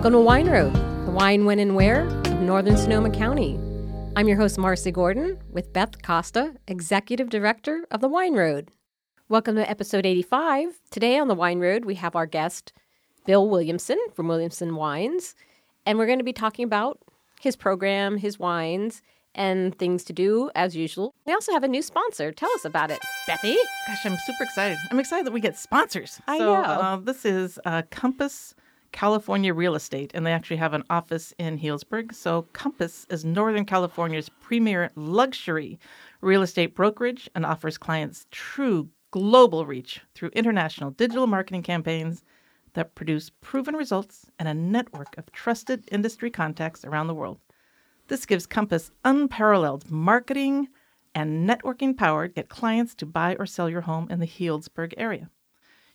Welcome to Wine Road, the wine, when, and where of Northern Sonoma County. I'm your host, Marcy Gordon, with Beth Costa, Executive Director of the Wine Road. Welcome to episode 85. Today on the Wine Road, we have our guest, Bill Williamson from Williamson Wines, and we're going to be talking about his program, his wines, and things to do as usual. We also have a new sponsor. Tell us about it, Bethy. Gosh, I'm super excited. I'm excited that we get sponsors. I so, know. Uh, this is uh, Compass California Real Estate, and they actually have an office in Healdsburg. So, Compass is Northern California's premier luxury real estate brokerage and offers clients true global reach through international digital marketing campaigns that produce proven results and a network of trusted industry contacts around the world. This gives Compass unparalleled marketing and networking power to get clients to buy or sell your home in the Healdsburg area.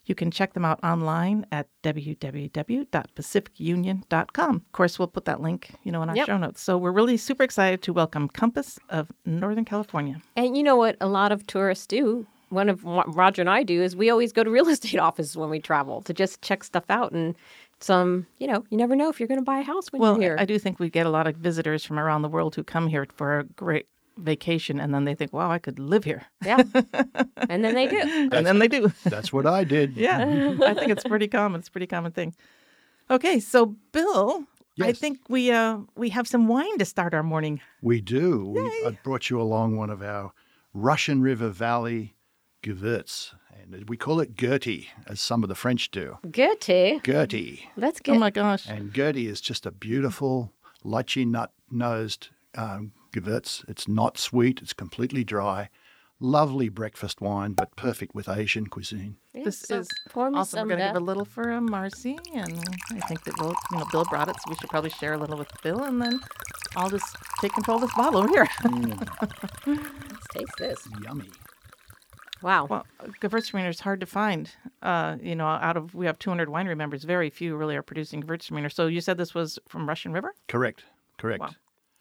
You can check them out online at www.pacificunion.com. Of course, we'll put that link, you know, in our Yep. show notes. So we're really super excited to welcome Compass of Northern California. And you know what a lot of tourists do? One of what Roger and I do is we always go to real estate offices when we travel to just check stuff out and some, you know, you never know if you're going to buy a house when Well, you're here. I do think we get a lot of visitors from around the world who come here for a great vacation and then they think, wow, I could live here. yeah. and then they do. and then they do. That's what I did. Yeah, I think it's pretty common. It's a pretty common thing. Okay, so Bill, I think we uh we have some wine to start our morning. We do. We, I brought you along one of our Russian River Valley Gewürz. And we call it Gertie, as some of the French do. Gertie. Gertie. Let's Oh my gosh. And Gertie is just a beautiful, lychee nut nosed um, Gewürz. It's not sweet, it's completely dry. Lovely breakfast wine, but perfect with Asian cuisine. This so is pour me also some, we're going to give a little for uh, Marcy, and I think that we'll, you know, Bill brought it, so we should probably share a little with Bill, and then I'll just take control of this bottle over here. Let's taste this. Yummy. Wow. well, Gewürztraminer is hard to find. Uh, you know, out of we have 200 winery members, very few really are producing Gewürztraminer. So you said this was from Russian River? Correct. Correct. Wow.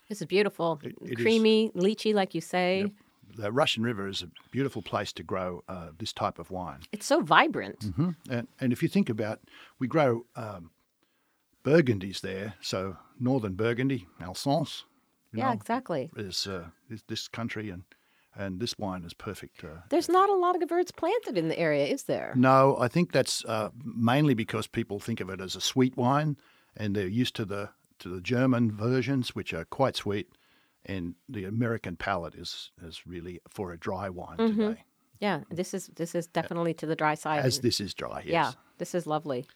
This is beautiful. It- it is. Creamy, lychee, like you say. The Russian River is a beautiful place to grow uh, this type of wine. It's so vibrant. hmm And, and if you think about, we grow um, Burgundies there. So northern Burgundy, Alsace, Yeah, know, exactly. is, uh, is this country, and and this wine is perfect. Uh, There's not a lot of Gewürz planted in the area, is there? no, I think that's uh, mainly because people think of it as a sweet wine, and they're used to the to the German versions, which are quite sweet, and the American palate is is really for a dry wine mm-hmm. today, Yeah, this is this is definitely to the dry side. as this is dry. Yes. Yeah, this is lovely.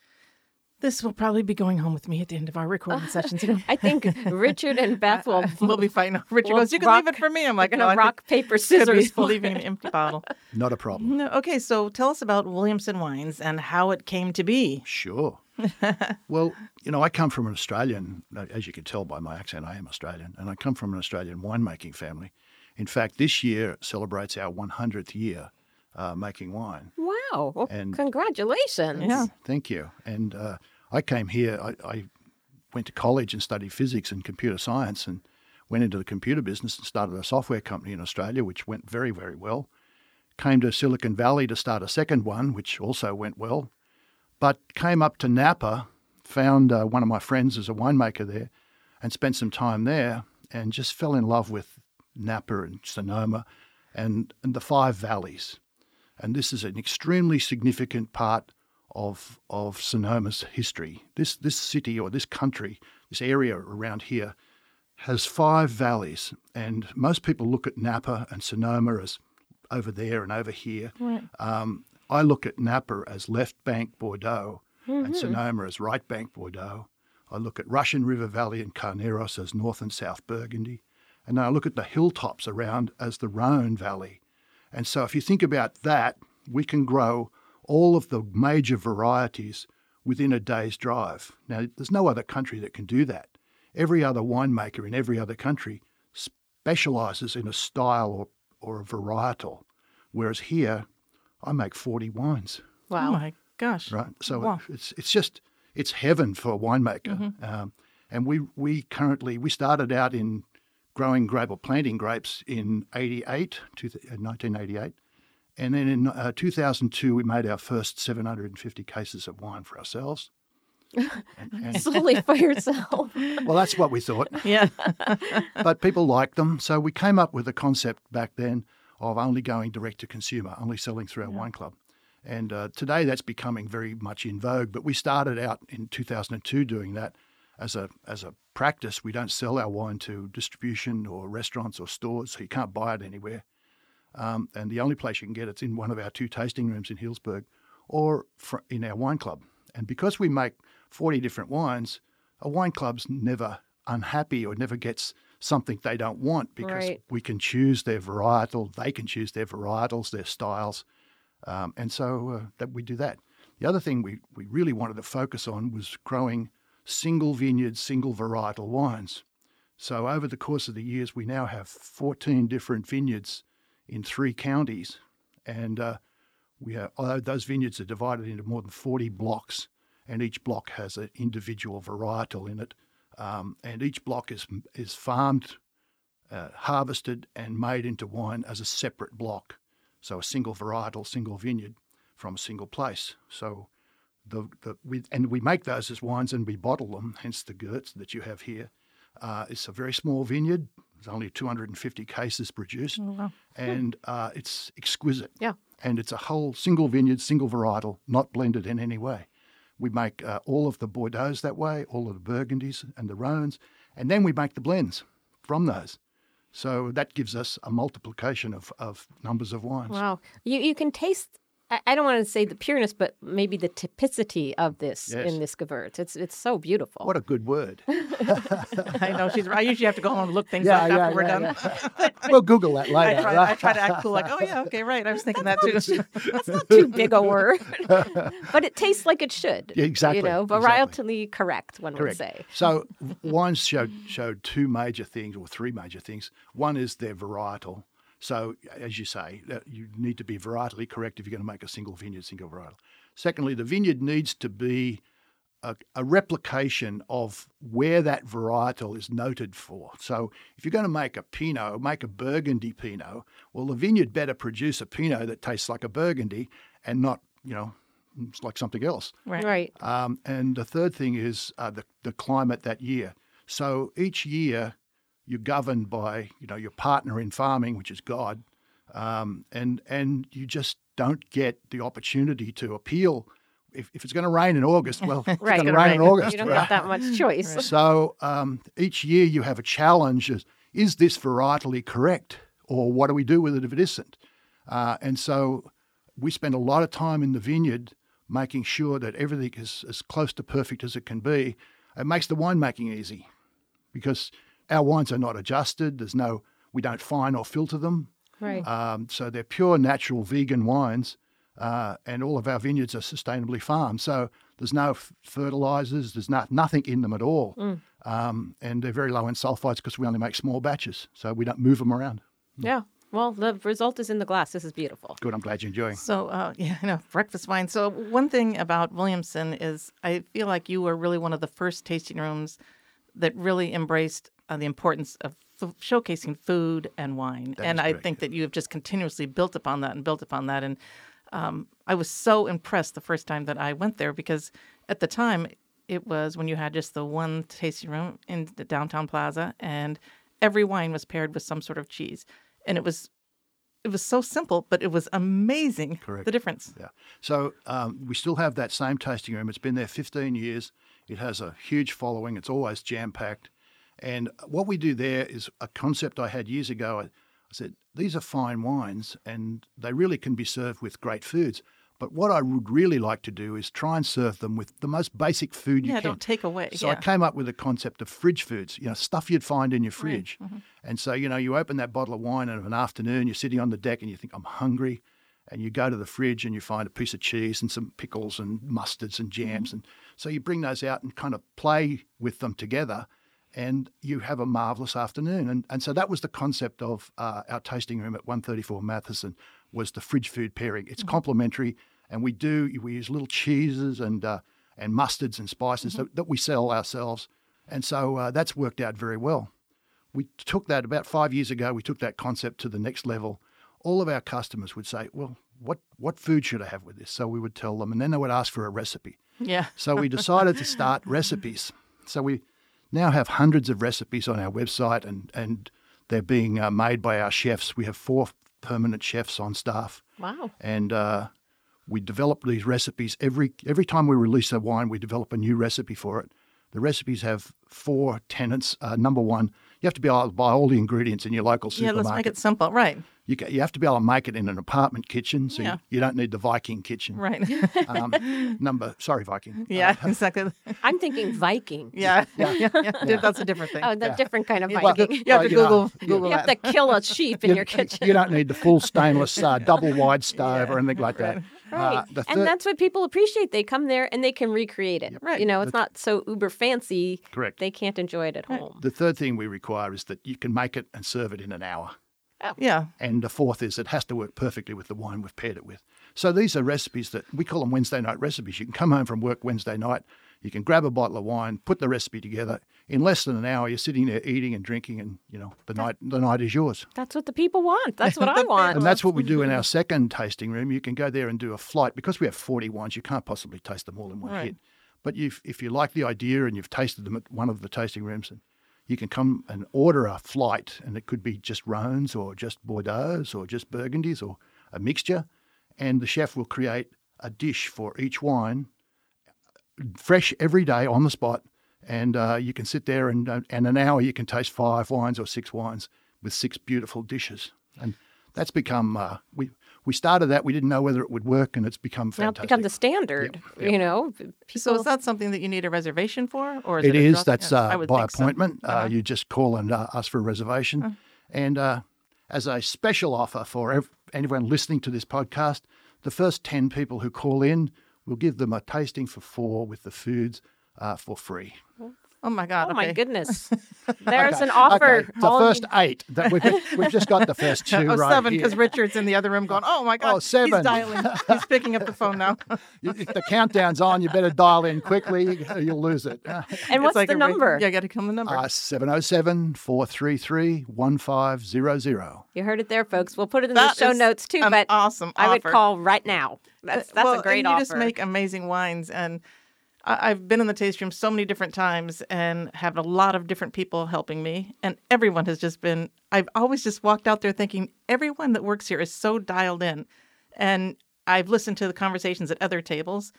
This will probably be going home with me at the end of our recording session today. I think Richard and Beth will we'll be fighting. Richard We'll goes, "You can leave it for me." I'm like, gonna "No, I think rock paper could be scissors. for leaving an empty bottle." Not a problem. No, okay, so tell us about Williamson Wines and how it came to be. Sure. well, you know, I come from an Australian, uh, as you can tell by my accent, I am Australian, and I come from an Australian winemaking family. In fact, this year celebrates our 100th year uh, making wine. Wow! Well, And- congratulations. Yeah. Thank you. And uh, I came here, I, I went to college and studied physics and computer science and went into the computer business and started a software company in Australia, which went very, very well. Came to Silicon Valley to start a second one, which also went well. But came up to Napa, found uh, one of my friends as a winemaker there, and spent some time there and just fell in love with Napa and Sonoma and, and the five valleys. And this is an extremely significant part of of Sonoma's history. This this city or this country, this area around here, has five valleys, and most people look at Napa and Sonoma as over there and over here. Right. Um, I look at Napa as left bank Bordeaux and mm-hmm. Sonoma as right bank Bordeaux. I look at Russian River Valley and Carneros as north and south Burgundy. And then I look at the hilltops around as the Rhone Valley. And so if you think about that, we can grow all of the major varieties within a day's drive. Now, there's no other country that can do that. Every other winemaker in every other country specializes in a style or, or a varietal, whereas here, I make 40 wines, Oh Wow. my gosh. right? So Wow. it's it's just it's heaven for a winemaker. Um, and we we currently we started out in growing grape or planting grapes in 88, uh, 1988. And then in uh, 2002, we made our first 750 cases of wine for ourselves. And- and- Solely for yourself. well, that's what we thought. Yeah. but people liked them. So we came up with a concept back then of only going direct to consumer, only selling through our wine club. And uh, today that's becoming very much in vogue. But we started out in 2002 doing that as a as a practice. We don't sell our wine to distribution or restaurants or stores, so you can't buy it anywhere. Um, and the only place you can get it's in one of our two tasting rooms in Healdsburg or fr- in our wine club. And because we make 40 different wines, a wine club's never unhappy or never gets something they don't want because Right. we can choose their varietal, they can choose their varietals, their styles. Um, and so uh, that we do that. The other thing we, we really wanted to focus on was growing single vineyard, single varietal wines. So over the course of the years, we now have 14 different vineyards in three counties, and uh, we have although those vineyards are divided into more than 40 blocks, and each block has an individual varietal in it, um, and each block is is farmed, uh, harvested, and made into wine as a separate block. So a single varietal, single vineyard from a single place. So the, the we, and we make those as wines and we bottle them, hence the Gewürz that you have here. Uh, it's a very small vineyard. There's only 250 cases produced, and uh, it's exquisite. Yeah. And it's a whole single vineyard, single varietal, not blended in any way. We make uh, all of the Bordeaux that way, all of the Burgundies and the Rhones, and then we make the blends from those. So that gives us a multiplication of, of numbers of wines. Wow. You you can taste I, I don't want to say the pureness, but maybe the typicity of this Yes. in this Gewürz. It's it's so beautiful. What a good word. I know she's. I usually have to go home and look things up after we're done. we'll Google that I later. try, I try to act cool, like, oh yeah, okay, right. I was thinking that too. That's not too big a word, but it tastes like it should. Exactly, You know, exactly. varietally correct. One would say. So wines showed showed two major things or three major things. One is their varietal. So as you say, you need to be varietally correct if you're going to make a single vineyard, single varietal. Secondly, the vineyard needs to be a, a replication of where that varietal is noted for. So if you're going to make a Pinot, make a Burgundy Pinot, well, the vineyard better produce a Pinot that tastes like a Burgundy and not, you know, it's like something else. Right. Right. Um, and the third thing is uh, the, the climate that year. So each year you're governed by you know your partner in farming, which is God, um, and and you just don't get the opportunity to appeal. If, if it's going to rain in August, well, it's Right. going to Gonna rain in. August. You don't right? got that much choice. So um, each year you have a challenge: is, is this varietally correct, or what do we do with it if it isn't? Uh, and so we spend a lot of time in the vineyard making sure that everything is as close to perfect as it can be. It makes the winemaking easy because our wines are not adjusted. There's no we don't fine or filter them. Right. Um, so they're pure, natural, vegan wines, uh, and all of our vineyards are sustainably farmed. So there's no f- fertilizers, there's not, nothing in them at all. Um, and they're very low in sulfites because we only make small batches, so we don't move them around. yeah. Well, the result is in the glass. This is beautiful. Good, I'm glad you're enjoying. So, uh, yeah, I know, breakfast wine. So, one thing about Williamson is I feel like you were really one of the first tasting rooms that really embraced uh, the importance of f- showcasing food and wine. That and I think that you have just continuously built upon that and built upon that. And um, I was so impressed the first time that I went there because at the time it was when you had just the one tasting room in the downtown plaza and every wine was paired with some sort of cheese. And it was it was so simple, but it was amazing Correct. the difference. Yeah. So um, we still have that same tasting room. It's been there 15 years. It has a huge following. It's always jam packed. And what we do there is a concept I had years ago. I, I said, these are fine wines and they really can be served with great foods. But what I would really like to do is try and serve them with the most basic food you Yeah, can. don't take away. So yeah. I came up with the concept of fridge foods, you know, stuff you'd find in your fridge. Mm-hmm. And so, you know, you open that bottle of wine and of an afternoon, you're sitting on the deck and you think, I'm hungry. And you go to the fridge and you find a piece of cheese and some pickles and mustards and Mm-hmm. jams. And so you bring those out and kind of play with them together and you have a marvelous afternoon. And, and so that was the concept of uh, our tasting room at 134 Matheson was the fridge food pairing. It's complimentary, and we do, we use little cheeses and, uh, and mustards and spices that, that we sell ourselves. And so uh, that's worked out very well. We took that about five years ago, we took that concept to the next level. All of our customers would say, Well, what what food should I have with this? So we would tell them, and then they would ask for a recipe. Yeah. So we decided to start recipes. So we now have hundreds of recipes on our website, and and they're being uh, made by our chefs. We have four permanent chefs on staff, Wow. and uh, we develop these recipes every every time we release a wine. We develop a new recipe for it. The recipes have four tenets. Uh, number one, you have to be able to buy all the ingredients in your local supermarket. Yeah, let's make it simple. Right. You, ca- you have to be able to make it in an apartment kitchen, so Yeah. you, you don't need the Viking kitchen. Right. Um, number, sorry, Viking. yeah, exactly. I'm thinking Viking. Yeah. Yeah. yeah, That's a different thing. Oh, the different kind of Well, Viking. you have Well, to you know, Google, you- Google You have to kill a sheep in You- your kitchen. You don't need the full stainless uh, double wide stove or anything like that. Right. Uh, the and that's what people appreciate. They come there and they can recreate it. Right. You know, it's not so uber fancy. Correct. They can't enjoy it at home. the third thing we require is that you can make it and serve it in an hour. Oh. yeah. And the fourth is it has to work perfectly with the wine we've paired it with. So these are recipes that we call them Wednesday night recipes. You can come home from work Wednesday night, you can grab a bottle of wine, put the recipe together. In less than an hour, you're sitting there eating and drinking, and you know the night the night is yours. That's what the people want. That's what I want. And that's what we do in our second tasting room. You can go there and do a flight because we have 40 wines. You can't possibly taste them all in one Right. hit. But you've, if you like the idea and you've tasted them at one of the tasting rooms, and you can come and order a flight, and it could be just Rhones or just Bordeaux or just Burgundies or a mixture, and the chef will create a dish for each wine, fresh every day on the spot, and uh, you can sit there and uh, and an hour you can taste five wines or six wines with six beautiful dishes, and that's become uh, we we started that we didn't know whether it would work, and it's become fantastic. now it's become the standard. Yep, yep. You know, So is that something that you need a reservation for, or is It it, a That's yeah, uh, by think so. appointment. Uh, Uh-huh. you just call and uh, ask for a reservation. And uh, as a special offer for ev- anyone listening to this podcast, the first 10 people who call in, we'll give them a tasting for four with the foods uh, for free. Oh my God! oh my goodness, there's Okay, an offer. okay, The All first you- eight. That we've, we've just got the first two Oh, right seven, here. because Richard's in the other room going, "Oh my God, Oh, seven. he's dialing. he's picking up the phone now." If the countdown's on, you better dial in quickly. You'll lose it. and what's like the a ra- number? Yeah, got to come the number. Uh, 707 433 1500. You heard it there, folks. We'll put it in That the show is notes too. an but awesome I would call right now. That's that's well, a great and you offer. just make amazing wines, and I, I've been in the taste room so many different times, and have a lot of different people helping me, and everyone has just been. I've always just walked out there thinking everyone that works here is so dialed in, and I've listened to the conversations at other tables.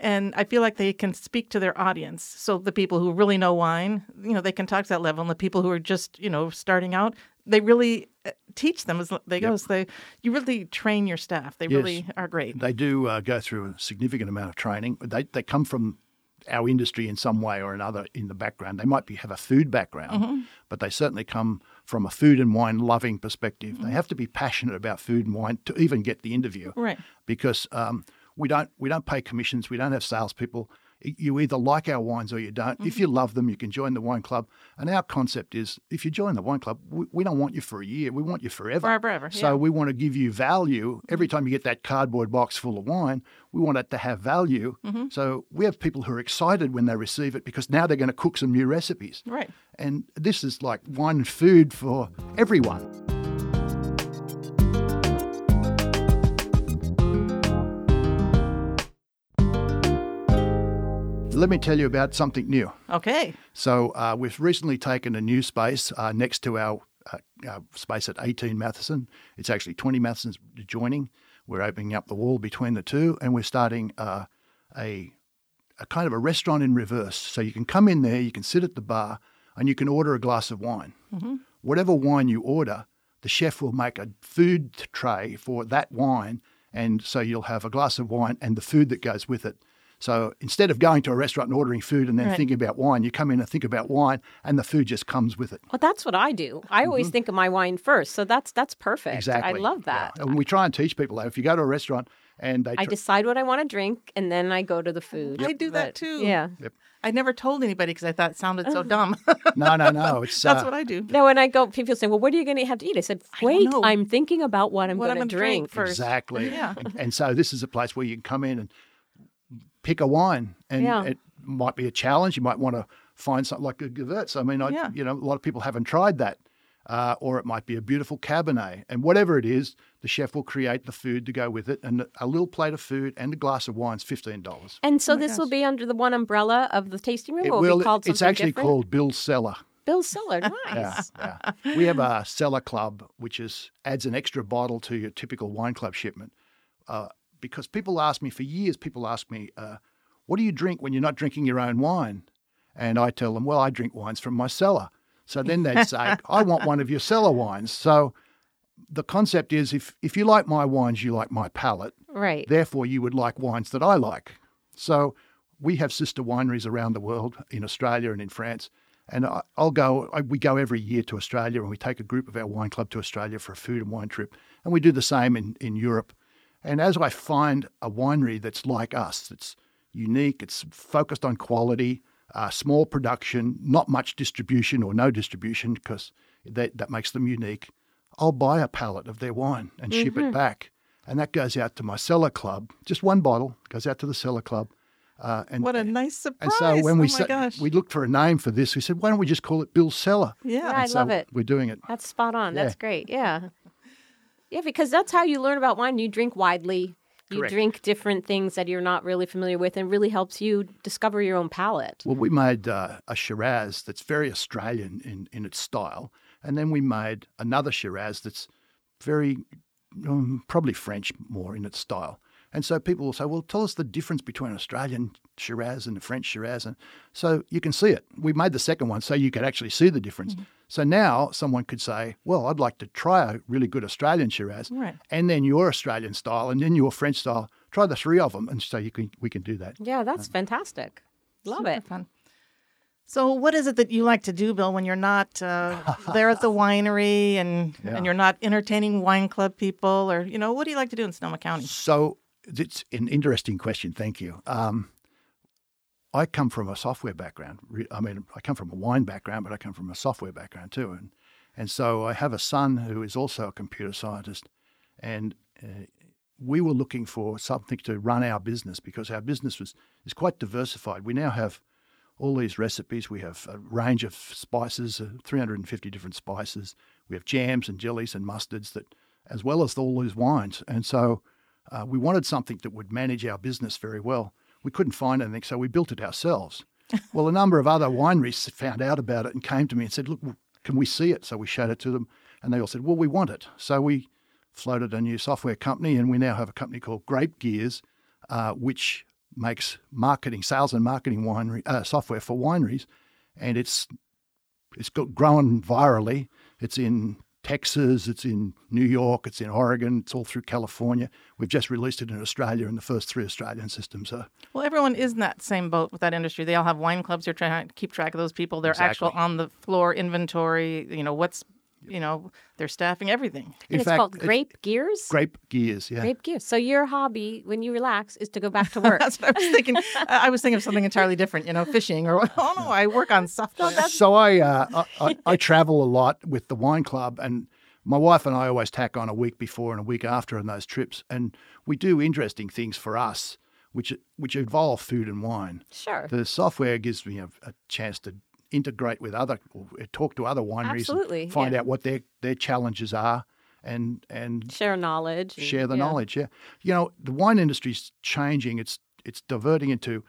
And I feel like they can speak to their audience. So the people who really know wine, you know, they can talk to that level. And the people who are just, you know, starting out, they really uh, teach them as they go. So they, you really train your staff. They Yes. really are great. They do uh, go through a significant amount of training. They, they come from our industry in some way or another in the background. They might be have a food background, but they certainly come from a food and wine loving perspective. They have to be passionate about food and wine to even get the interview. Right. Because um, we don't we don't pay commissions. We don't have salespeople. You either like our wines or you don't. If you love them, you can join the wine club. And our concept is, if you join the wine club, we, we don't want you for a year. We want you forever. Forever, ever, So yeah. we want to give you value every time you get that cardboard box full of wine. We want it to have value. Mm-hmm. So we have people who are excited when they receive it because now they're going to cook some new recipes. Right. And this is like wine and food for everyone. Let me tell you about something new. Okay. So uh, we've recently taken a new space uh, next to our, uh, our space at 18 Matheson. It's actually 20 Matheson's adjoining. We're opening up the wall between the two, and we're starting uh, a a kind of a restaurant in reverse. So you can come in there, you can sit at the bar, and you can order a glass of wine. Whatever wine you order, the chef will make a food tray for that wine, and so you'll have a glass of wine and the food that goes with it. So instead of going to a restaurant and ordering food and then Right. thinking about wine, you come in and think about wine, and the food just comes with it. Well, that's what I do. I always think of my wine first, so that's that's perfect. Mm-hmm. Exactly. I love that. Yeah. And we try and teach people that if you go to a restaurant and they I tr- decide what I want to drink, and then I go to the food. I do that But, too. Yeah. I never told anybody because I thought it sounded so dumb. no, no, no, it's That's uh, what I do. No, when I go, people say, "Well, what are you going to have to eat?" I said, "Wait, know. I'm thinking about what I'm going to gonna drink drink." first. Exactly. Yeah. And, and so this is a place where you can come in and pick a wine, and Yeah. it might be a challenge. You might want to find something like a Gewurz. I mean, I, Yeah. you know, a lot of people haven't tried that. uh, or it might be a beautiful Cabernet. And whatever it is, the chef will create the food to go with it. And a little plate of food and a glass of wine is $15. And so this will be under the one umbrella of the tasting room, It or will it will, be called it's actually different? called Bill's Cellar. Bill's Cellar. Yeah, Nice. yeah. We have a cellar club, which is adds an extra bottle to your typical wine club shipment. Uh, because people ask me for years, people ask me, uh, "What do you drink when you're not drinking your own wine?" And I tell them, "Well, I drink wines from my cellar." So then they'd say, "I want one of your cellar wines." So the concept is, if if you like my wines, you like my palate. Right. Therefore, you would like wines that I like. So we have sister wineries around the world, in Australia and in France. And I- I'll go. I, we go every year to Australia, and we take a group of our wine club to Australia for a food and wine trip. And we do the same in, in Europe. And as I find a winery that's like us, that's unique, it's focused on quality, uh, small production, not much distribution or no distribution, because that, that makes them unique. I'll buy a pallet of their wine and ship it back. And that goes out to my cellar club. Just one bottle goes out to the cellar club. Uh, and, What a nice surprise! and so when oh we my sa- gosh. we looked for a name for this, we said, why don't we just call it Bill's Cellar? yeah. Yeah, I so love it. We're doing it. That's spot on. Yeah. That's great. Yeah. Yeah, because that's how you learn about wine. You drink widely. You Correct. drink different things that you're not really familiar with and really helps you discover your own palate. Well, we made uh, a Shiraz that's very Australian in, in its style. And then we made another Shiraz that's very, um, probably French more in its style. And so people will say, well, tell us the difference between an Australian Shiraz and a French Shiraz. And so you can see it. We made the second one so you could actually see the difference. So now someone could say, well, I'd like to try a really good Australian Shiraz Right. and then your Australian style and then your French style. Try the three of them. And so you can, we can do that. Yeah, that's fantastic. Love Super it. Fun. So, what is it that you like to do, Bill, when you're not uh, there at the winery and Yeah. and you're not entertaining wine club people, or you know, what do you like to do in Sonoma County? So it's an interesting question. Thank you. Um, I come from a software background. I mean, I come from a wine background, but I come from a software background too. And and so I have a son who is also a computer scientist, and uh, we were looking for something to run our business because our business was is quite diversified. We now have all these recipes. We have a range of spices, uh, 350 different spices. We have jams and jellies and mustards that, as well as all these wines. And so uh, we wanted something that would manage our business very well. We couldn't find anything, so we built it ourselves. well, a number of other wineries found out about it and came to me and said, "Look, can we see it?" So we showed it to them, and they all said, "Well, we want it." So we floated a new software company, and we now have a company called Grape Gears, uh, which makes marketing, sales, and marketing winery uh, software for wineries, and it's it's got grown virally. It's in Texas, it's in New York, it's in Oregon, it's all through California. We've just released it in Australia, and the first three Australian systems are Well, everyone is in that same boat with that industry. They all have wine clubs. They're trying to keep track of those people. Their actual Exactly. on the floor inventory. You know what's, you know, their staffing, everything. And it's called Grape Gears? Grape Gears. Yeah, Grape Gears. So your hobby when you relax is to go back to work. That's what I was thinking. I was thinking of something entirely different. You know, fishing or oh no, I work on software. so I, uh, I, I I travel a lot with the wine club, and my wife and I always tack on a week before and a week after on those trips, and we do interesting things for us, which which involve food and wine. sure. The software gives me a, a chance to integrate with other, or talk to other wineries, Absolutely, find yeah. out what their their challenges are, and and Share knowledge. share the yeah. knowledge. Yeah, you know the wine industry's changing. It's it's diverting into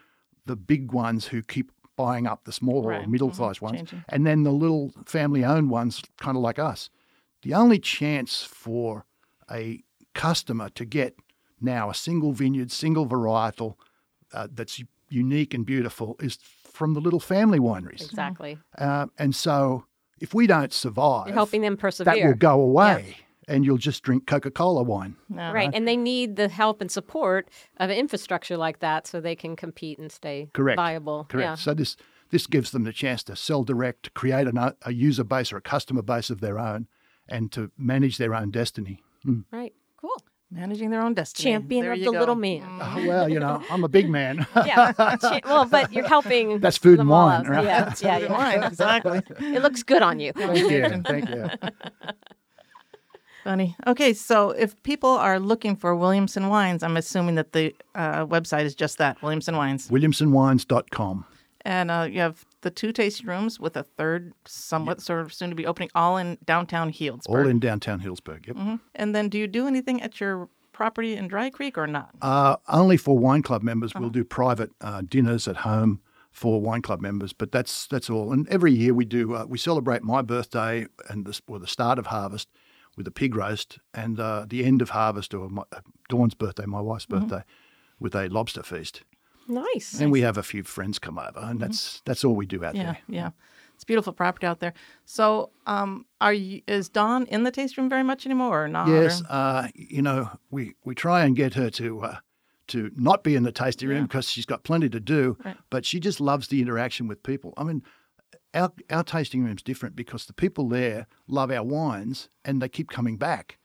the big ones who keep buying up the smaller Right. or middle-sized ones, Changing. and then the little family-owned ones, kind of like us. The only chance for a customer to get now a single vineyard, single varietal uh, that's unique and beautiful is from the little family wineries. Exactly. Uh, and so, if we don't survive, You're helping them persevere, that persevere. will go away, and you'll just drink Coca-Cola wine. No. Right. And they need the help and support of infrastructure like that so they can compete and stay Correct. viable. Correct. Yeah. So this this gives them the chance to sell direct, to create an, a user base or a customer base of their own, and to manage their own destiny. Mm. Right. Cool. Managing their own destiny. Champion There of the go. little man. Oh, well, you know, I'm a big man. yeah. Well, but you're helping. That's food and wine, right? Yeah. Yeah. Good yeah. wine, exactly. It looks good on you. thank you. Thank you. Funny. Okay, so if people are looking for Williamson wines, I'm assuming that the uh, website is just that, Williamson Wines. WilliamsonWines.com. And uh, you have the two tasting rooms with a third, somewhat sort of soon to be opening, all in downtown Healdsburg. All in downtown Healdsburg. Yep. Mhm. And then, do you do anything at your property in Dry Creek or not? Uh, only for wine club members, Uh-huh. we'll do private uh, dinners at home for wine club members, but that's that's all. And every year we do uh, we celebrate my birthday and the, or the start of harvest with a pig roast, and uh, the end of harvest or my, uh, Dawn's birthday, my wife's Mm-hmm. birthday, with a lobster feast. Nice. And we have a few friends come over, and that's that's all we do out Mm-hmm. Yeah, there. yeah. It's beautiful property out there. So, um, are you, is Dawn in the taste room very much anymore or not? Yes, Or- uh, you know, we, we try and get her to uh, to not be in the tasting room Yeah. because she's got plenty to do, Right. but she just loves the interaction with people. I mean, our our tasting room's different because the people there love our wines and they keep coming back,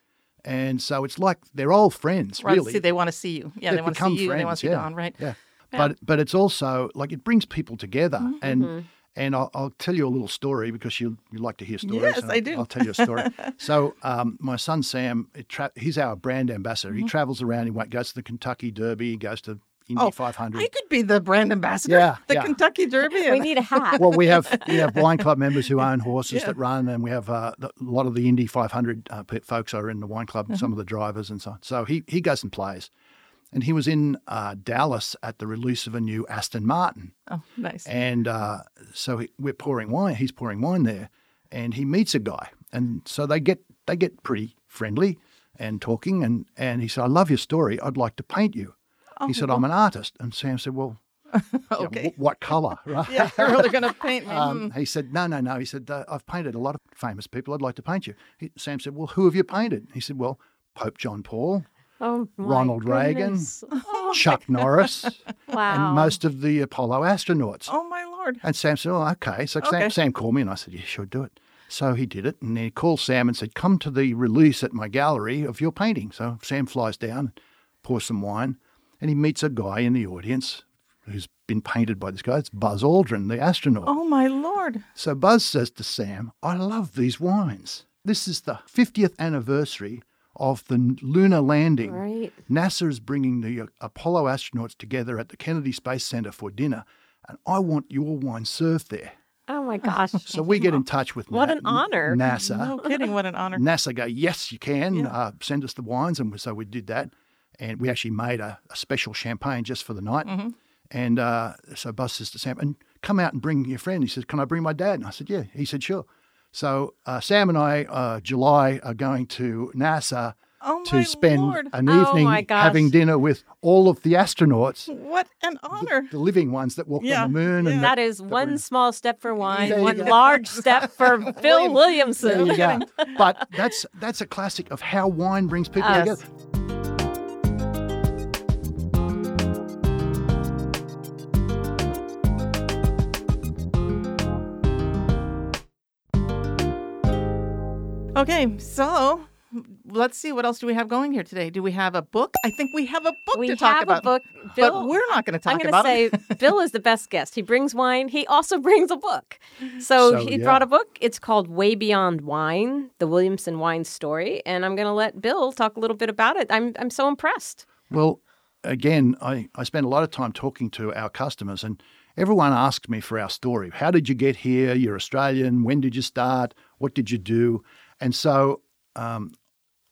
and so it's like they're old friends, Right, really. see, they want to see you. Yeah, They've they want to see you and they want to see friends, yeah. Dawn, right? Yeah. But but it's also like it brings people together, Mm-hmm. and and I'll, I'll tell you a little story because you you like to hear stories. Yes, I do. I'll tell you a story. so um, my son Sam, it tra- he's our brand ambassador. Mm-hmm. He travels around. He wa- goes to the Kentucky Derby. He goes to Indy Oh, 500. I could be the brand ambassador. Yeah, the yeah. Kentucky Derby. we need a hat. well, we have we have wine club members who own horses Yeah. that run, and we have uh, the- a lot of the Indy 500 uh, pe- folks are in the wine club. Mm-hmm. Some of the drivers and so on. So he he goes and plays, and he was in uh, Dallas at the release of a new Aston Martin. oh, nice. And uh, so he, we're pouring wine. He's pouring wine there, and he meets a guy, and so they get they get pretty friendly and talking. And and he said, "I love your story. I'd like to paint you." he said, "I'm an artist." And Sam said, "Well, Oh, okay. what color?" Right? yeah, you're really going to paint me. Um, he said, "No, no, no." He said, uh, "I've painted a lot of famous people. I'd like to paint you." He, Sam said, "Well, who have you painted?" He said, "Well, Pope John Paul, oh, my Ronald Reagan. Oh, Chuck Norris, wow. and most of the Apollo astronauts." oh, my Lord. And Sam said, "Oh, okay." So Okay. Sam, Sam called me, and I said, "Yeah, sure, do it." So he did it, and then he called Sam and said, "Come to the release at my gallery of your painting." So Sam flies down, pours some wine, and he meets a guy in the audience who's been painted by this guy. It's Buzz Aldrin, the astronaut. Oh, my Lord. So Buzz says to Sam, "I love these wines. This is the 50th anniversary of the lunar landing. Right. NASA is bringing the uh, Apollo astronauts together at the Kennedy Space Center for dinner, and I want your wine served there." Oh my gosh. So we get in touch with What Na- an honor. NASA. No kidding. What an honor. NASA go, yes, you can. Yeah. Uh, send us the wines, and so we did that, and we actually made a, a special champagne just for the night. Mm-hmm. And uh, so Buzz says to Sam, and come out and bring your friend. He says, can I bring my dad? And I said, yeah. He said, sure. So uh, Sam and I, uh, July, are going to NASA Oh, to spend Lord. an Oh, evening my gosh. having dinner with all of the astronauts, What an honor. the living ones that walked Yeah, on the moon. yeah. And That is one small step for wine, one go. large step for Bill Williamson. There you go. But that's that's a classic of how wine brings people Yes. together. Okay, so let's see. What else do we have going here today? Do we have a book? I think we have a book We to talk about. We have about. a book. Bill, but we're not going to talk I'm going about to say it. Bill is the best guest. He brings wine. He also brings a book. So, So, he yeah. brought a book. It's called Way Beyond Wine: The Williamson Wine Story, and I'm going to let Bill talk a little bit about it. I'm I'm so impressed. Well, again, I, I spend a lot of time talking to our customers, and everyone asks me for our story. How did you get here? You're Australian. When did you start? What did you do? And so, um,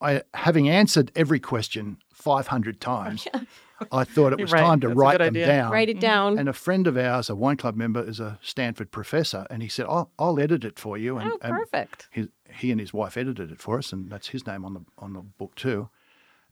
I, having answered every question 500 times, I thought it was Right, time to that's write them idea. down. Write it down. And a friend of ours, a wine club member, is a Stanford professor, and he said, "I'll, I'll edit it for you." And, oh, and perfect. his, he and his wife edited it for us, and that's his name on the on the book too.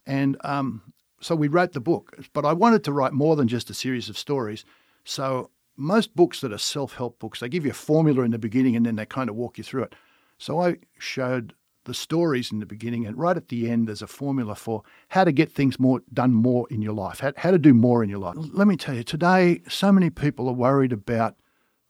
And um, so we wrote the book, but I wanted to write more than just a series of stories. So most books that are self help books, they give you a formula in the beginning, and then they kind of walk you through it. So I showed the stories in the beginning, and right at the end, there's a formula for how to get things more done more in your life, how, how to do more in your life. Let me tell you, today, so many people are worried about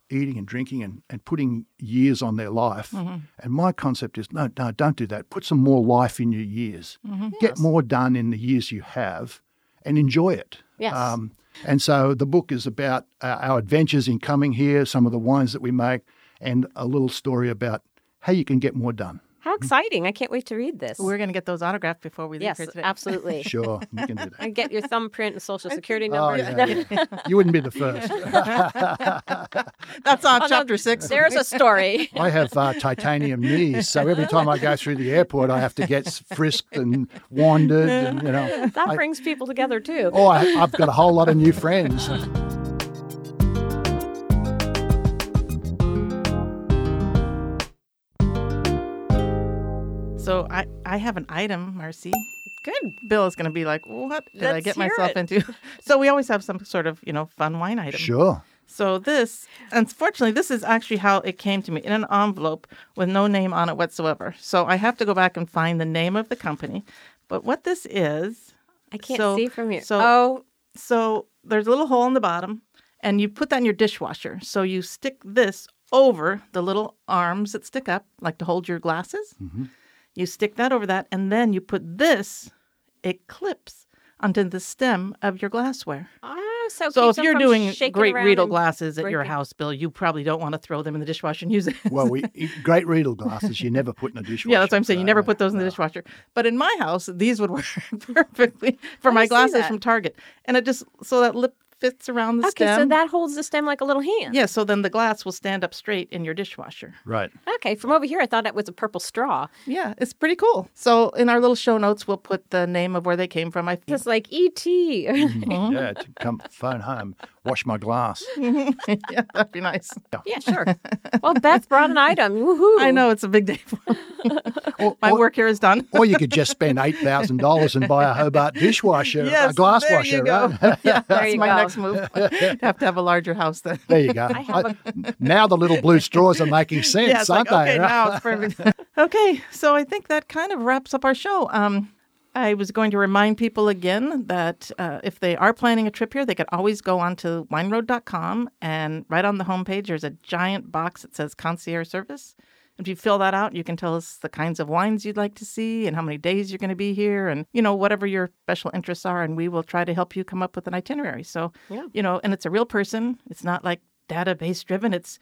eating and drinking and, and putting years on their life. And my concept is no, no, don't do that. Put some more life in your years. Get more done in the years you have and enjoy it. Yes. Um, and so the book is about uh, our adventures in coming here, some of the wines that we make, and a little story about how you can get more done. How exciting. I can't wait to read this. We're going to get those autographed before we leave yes, here today. absolutely. Sure, you can do that. And get your thumbprint and social security Oh, number. yeah, yeah. You wouldn't be the first. That's on Oh, no, chapter six. There's a story. I have uh, titanium knees, so every time I go through the airport, I have to get frisked and wandered, and you know. That I- brings people together too. Oh, I, I've got a whole lot of new friends. So I, I have an item, Marcy. Good. Bill is going to be like, "What did I Let's get myself it." into?" So we always have some sort of you know fun wine item. Sure. So this, unfortunately, this is actually how it came to me in an envelope with no name on it whatsoever. So I have to go back and find the name of the company. But what this is, I can't So- see from here. so- oh, so there's a little hole in the bottom, and you put that in your dishwasher. So you stick this over the little arms that stick up, like to hold your glasses. Mm-hmm. You stick that over that, and then you put this. It clips onto the stem of your glassware. oh, so, So if you're doing great Riedel glasses at your house, Bill, you probably don't want to throw them in the dishwasher and use it. Well, we great Riedel glasses you never put in a dishwasher. yeah, that's what I'm saying. You never put those in the dishwasher. But in my house, these would work perfectly for I my glasses from Target. And it just so that lip fits around the Okay, stem. Okay, so that holds the stem like a little hand. Yeah, so then the glass will stand up straight in your dishwasher. Right. Okay, from over here, I thought it was a purple straw. Yeah, it's pretty cool. So in our little show notes, we'll put the name of where they came from. I think. Just like E E.T. Mm-hmm. Mm-hmm. Yeah, to come phone home, wash my glass. yeah, that'd be nice. yeah, sure. Well, Beth brought an item. Woohoo. I know it's a big day. For Or, My or, work here is done. or you could just spend eight thousand dollars and buy a Hobart dishwasher, Yes, a glass there washer, you go. right? Yeah, that's you my go. Next move. have to have a larger house then. There you go. I- now the little blue straws are making sense, Yeah, aren't okay, they? now it's perfect. okay, so I think that kind of wraps up our show. Um, I was going to remind people again that uh, if they are planning a trip here, they could always go onto wineroad.com and right on the homepage, there's a giant box that says concierge service. If you fill that out, you can tell us the kinds of wines you'd like to see and how many days you're going to be here and, you know, whatever your special interests are. And we will try to help you come up with an itinerary. So, Yeah. you know, and it's a real person. It's not like database driven. It's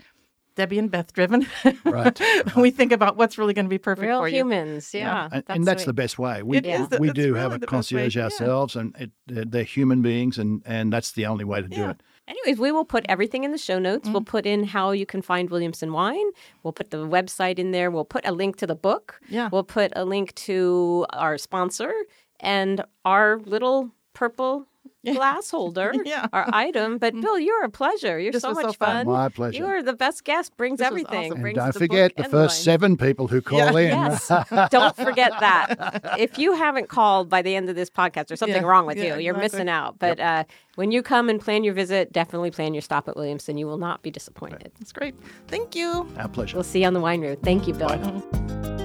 Debbie and Beth driven. Right. we think about what's really going to be perfect Real for you. Real humans. Yeah. and, and that's the best way. We It is the- we do really have a the best way, concierge yeah. ourselves, and it, they're, they're human beings, and, and that's the only way to do it. Anyways, we will put everything in the show notes. Mm-hmm. We'll put in how you can find Williamson Wine. We'll put the website in there. We'll put a link to the book. Yeah. We'll put a link to our sponsor and our little purple glass holder, Yeah. our item. But Bill, you're a pleasure. You're This so much so fun. fun. My pleasure. You are the best guest. Brings This everything. awesome. And Brings don't the forget the first wine. seven people who call in. Yes. Don't forget that. If you haven't called by the end of this podcast, there's something Yeah, wrong with yeah, you. You're exactly. missing out. But uh, when you come and plan your visit, definitely plan your stop at Williamson. You will not be disappointed. That's great. Thank you. Our pleasure. We'll see you on the wine road. Thank you, Bill. Bye now.